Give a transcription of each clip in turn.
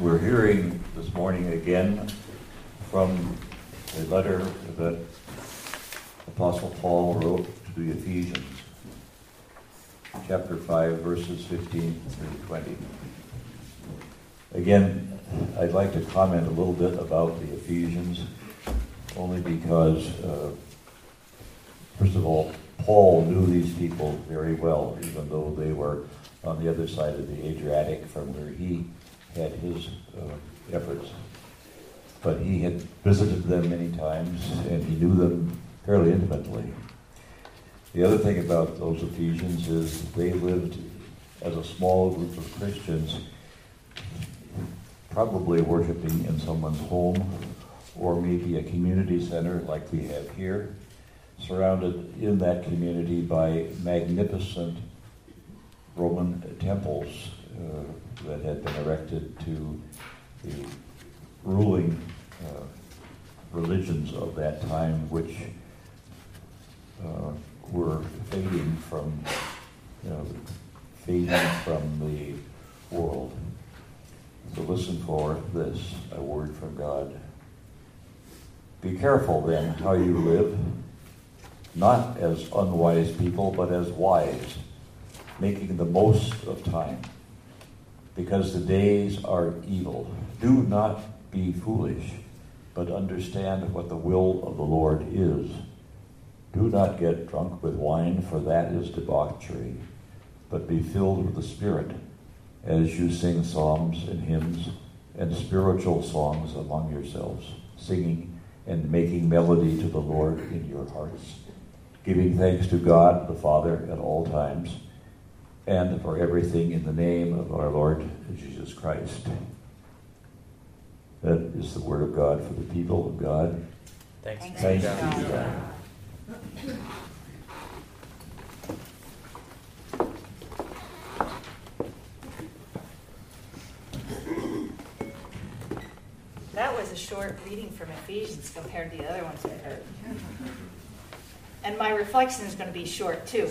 We're hearing this morning again from a letter that Apostle Paul wrote to the Ephesians, chapter 5, verses 15 through 20. Again, I'd like to comment a little bit about the Ephesians, only because, uh, first of all, Paul knew these people very well, even though they were on the other side of the Adriatic from where he had his uh, efforts. But he had visited them many times and he knew them fairly intimately. The other thing about those Ephesians is they lived as a small group of Christians, probably worshiping in someone's home or maybe a community center like we have here, surrounded in that community by magnificent Roman temples. Uh, that had been erected to the ruling uh, religions of that time, which uh, were fading from, you know, fading from the world. So listen for this, a word from God. Be careful then how you live, not as unwise people, but as wise, making the most of time because the days are evil. Do not be foolish, but understand what the will of the Lord is. Do not get drunk with wine, for that is debauchery, but be filled with the Spirit as you sing psalms and hymns and spiritual songs among yourselves, singing and making melody to the Lord in your hearts, giving thanks to God the Father at all times and for everything in the name of our Lord Jesus Christ. That is the word of God for the people of God. Thanks, Thanks, Thanks be to God. That was a short reading from Ephesians compared to the other ones I heard. And my reflection is going to be short too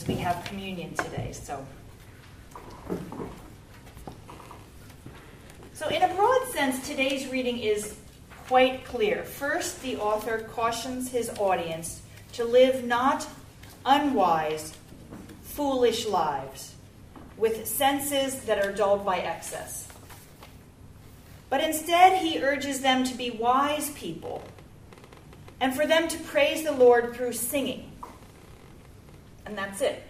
because we have communion today. So, so in a broad sense, today's reading is quite clear. First, the author cautions his audience to live not unwise, foolish lives with senses that are dulled by excess. But instead, he urges them to be wise people and for them to praise the Lord through singing and that's it.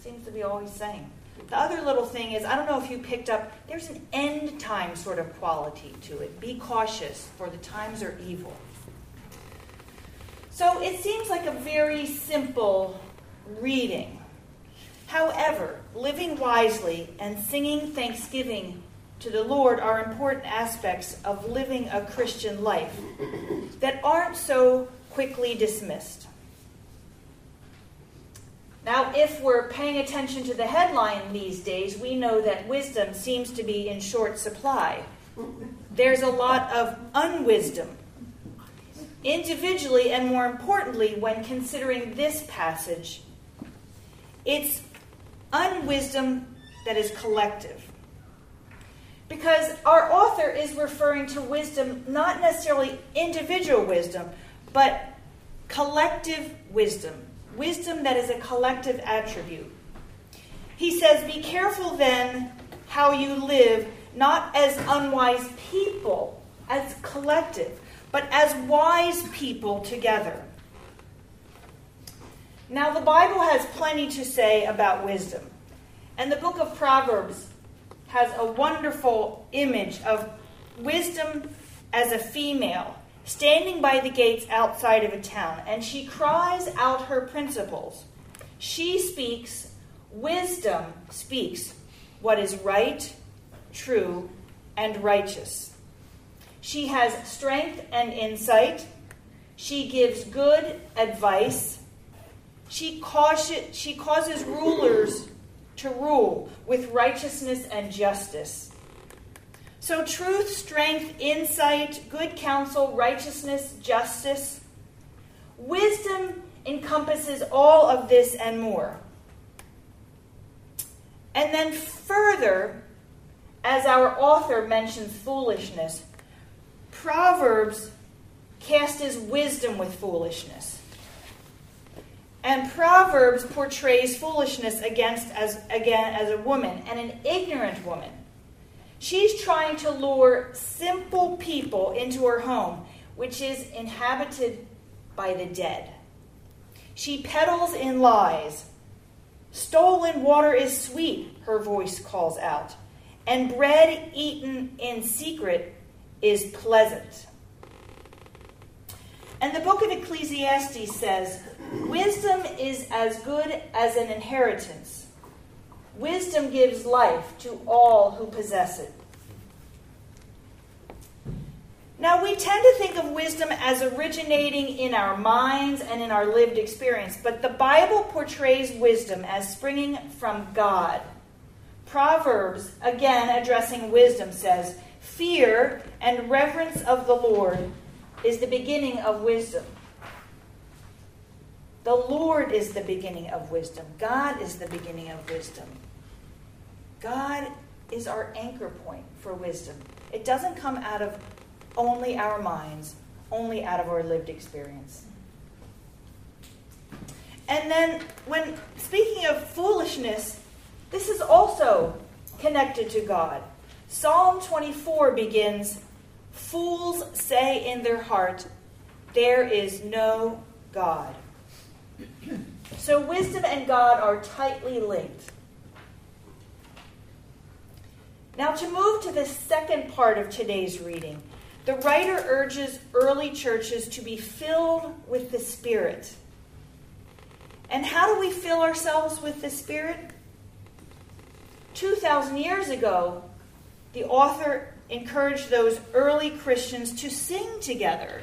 Seems to be all he's saying. The other little thing is, I don't know if you picked up, there's an end time sort of quality to it. Be cautious, for the times are evil. So it seems like a very simple reading. However, living wisely and singing thanksgiving to the Lord are important aspects of living a Christian life that aren't so quickly dismissed. Now, if we're paying attention to the headline these days, we know that wisdom seems to be in short supply. There's a lot of unwisdom. Individually, and more importantly, when considering this passage, it's unwisdom that is collective. Because our author is referring to wisdom, not necessarily individual wisdom, but collective wisdom wisdom that is a collective attribute. He says, Be careful then how you live, not as unwise people, as collective, but as wise people together. Now, the Bible has plenty to say about wisdom. And the book of Proverbs has a wonderful image of wisdom as a female standing by the gates outside of a town, and she cries out her principles. She speaks, wisdom speaks what is right, true, and righteous. She has strength and insight. She gives good advice. She, causes, she causes rulers to rule with righteousness and justice. So, truth, strength, insight, good counsel, righteousness, justice, wisdom encompasses all of this and more. And then, further, as our author mentions foolishness, Proverbs casts wisdom with foolishness. And Proverbs portrays foolishness against as again as a woman and an ignorant woman. She's trying to lure simple people into her home, which is inhabited by the dead. She peddles in lies. Stolen water is sweet, her voice calls out, and bread eaten in secret is pleasant. And the book of Ecclesiastes says, Wisdom is as good as an inheritance. Wisdom gives life to all who possess it. Now, we tend to think of wisdom as originating in our minds and in our lived experience, but the Bible portrays wisdom as springing from God. Proverbs, again addressing wisdom, says, Fear and reverence of the Lord is the beginning of wisdom. The Lord is the beginning of wisdom. God is the beginning of wisdom. God is our anchor point for wisdom. It doesn't come out of only our minds, only out of our lived experience. And then, when speaking of foolishness, this is also connected to God. Psalm 24 begins Fools say in their heart, There is no God. So wisdom and God are tightly linked. Now, to move to the second part of today's reading, the writer urges early churches to be filled with the Spirit. And how do we fill ourselves with the Spirit? 2,000 years ago, the author encouraged those early Christians to sing together.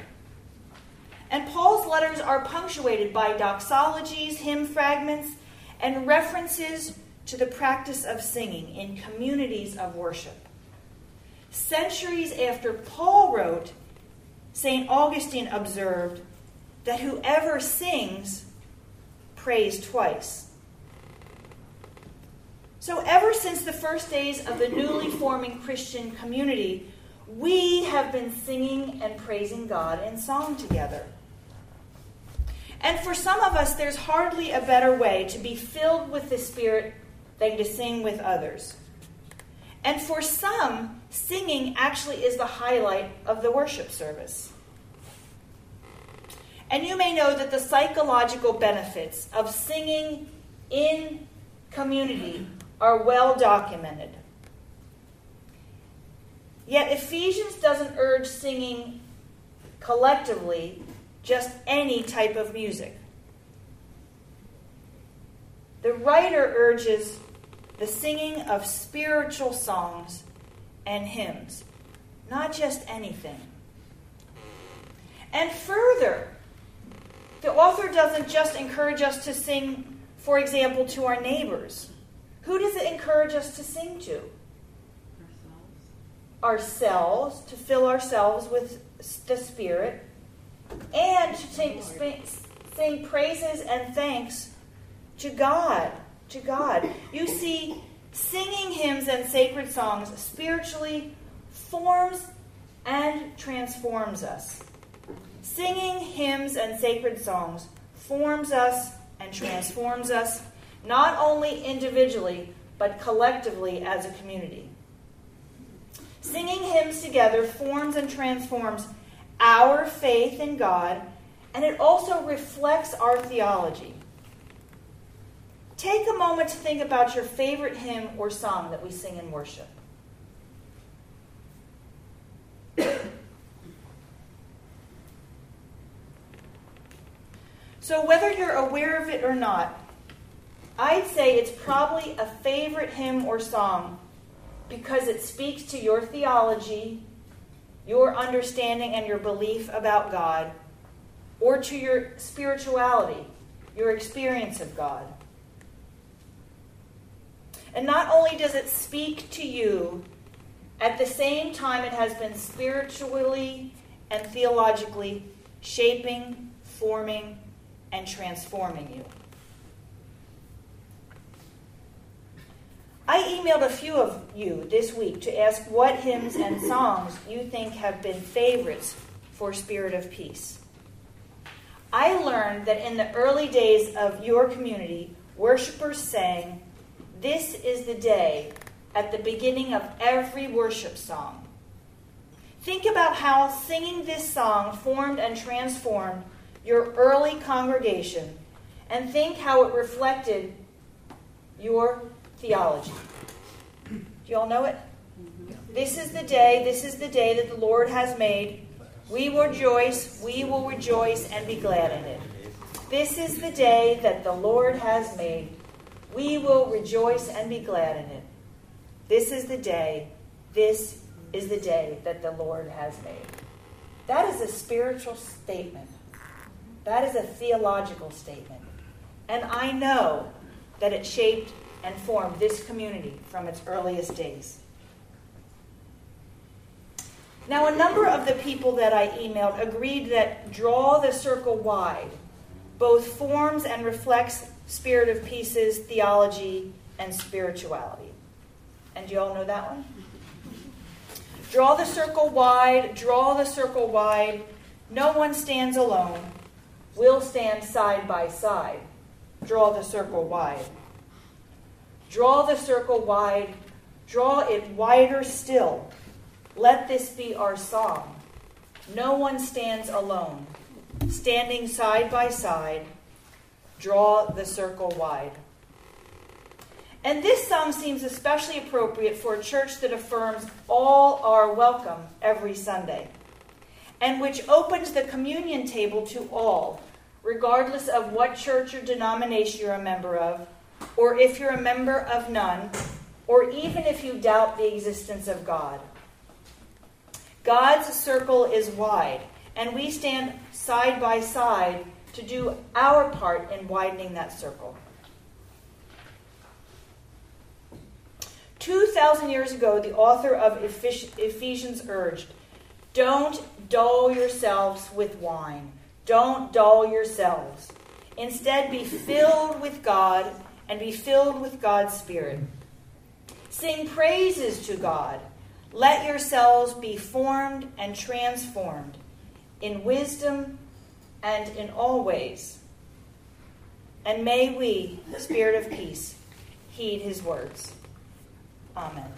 And Paul's letters are punctuated by doxologies, hymn fragments, and references to the practice of singing in communities of worship. Centuries after Paul wrote, St. Augustine observed that whoever sings prays twice. So, ever since the first days of the newly forming Christian community, we have been singing and praising God in song together. And for some of us, there's hardly a better way to be filled with the Spirit than to sing with others. And for some, singing actually is the highlight of the worship service. And you may know that the psychological benefits of singing in community are well documented. Yet Ephesians doesn't urge singing collectively just any type of music. The writer urges the singing of spiritual songs and hymns, not just anything. And further, the author doesn't just encourage us to sing, for example, to our neighbors. Who does it encourage us to sing to? Ourselves. Ourselves, to fill ourselves with the Spirit, and to sing, sing praises and thanks to God. To God. You see, singing hymns and sacred songs spiritually forms and transforms us. Singing hymns and sacred songs forms us and transforms us not only individually, but collectively as a community. Singing hymns together forms and transforms our faith in God, and it also reflects our theology. Take a moment to think about your favorite hymn or song that we sing in worship. so, whether you're aware of it or not, I'd say it's probably a favorite hymn or song because it speaks to your theology, your understanding, and your belief about God, or to your spirituality, your experience of God. And not only does it speak to you, at the same time, it has been spiritually and theologically shaping, forming, and transforming you. I emailed a few of you this week to ask what hymns and songs you think have been favorites for Spirit of Peace. I learned that in the early days of your community, worshipers sang, This is the day, at the beginning of every worship song. Think about how singing this song formed and transformed your early congregation, and think how it reflected your theology. Do you all know it? This is the day, this is the day that the Lord has made. We will rejoice, we will rejoice and be glad in it. This is the day that the Lord has made. We will rejoice and be glad in it. This is the day, this is the day that the Lord has made. That is a spiritual statement. That is a theological statement. And I know that it shaped and formed this community from its earliest days. Now, a number of the people that I emailed agreed that Draw the Circle Wide both forms and reflects Spirit of Peace's theology and spirituality. And you all know that one? Draw the circle wide, draw the circle wide. No one stands alone. We'll stand side by side. Draw the circle wide. Draw the circle wide, draw it wider still. Let this be our song. No one stands alone. Standing side by side, draw the circle wide. And this song seems especially appropriate for a church that affirms all are welcome every Sunday, and which opens the communion table to all, regardless of what church or denomination you're a member of, or if you're a member of none, or even if you doubt the existence of God. God's circle is wide, and we stand side by side to do our part in widening that circle. 2,000 years ago, the author of Ephesians urged, Don't dull yourselves with wine. Don't dull yourselves. Instead, be filled with God and be filled with God's Spirit. Sing praises to God. Let yourselves be formed and transformed in wisdom and in all ways. And may we, the Spirit of peace, heed his words. Amen.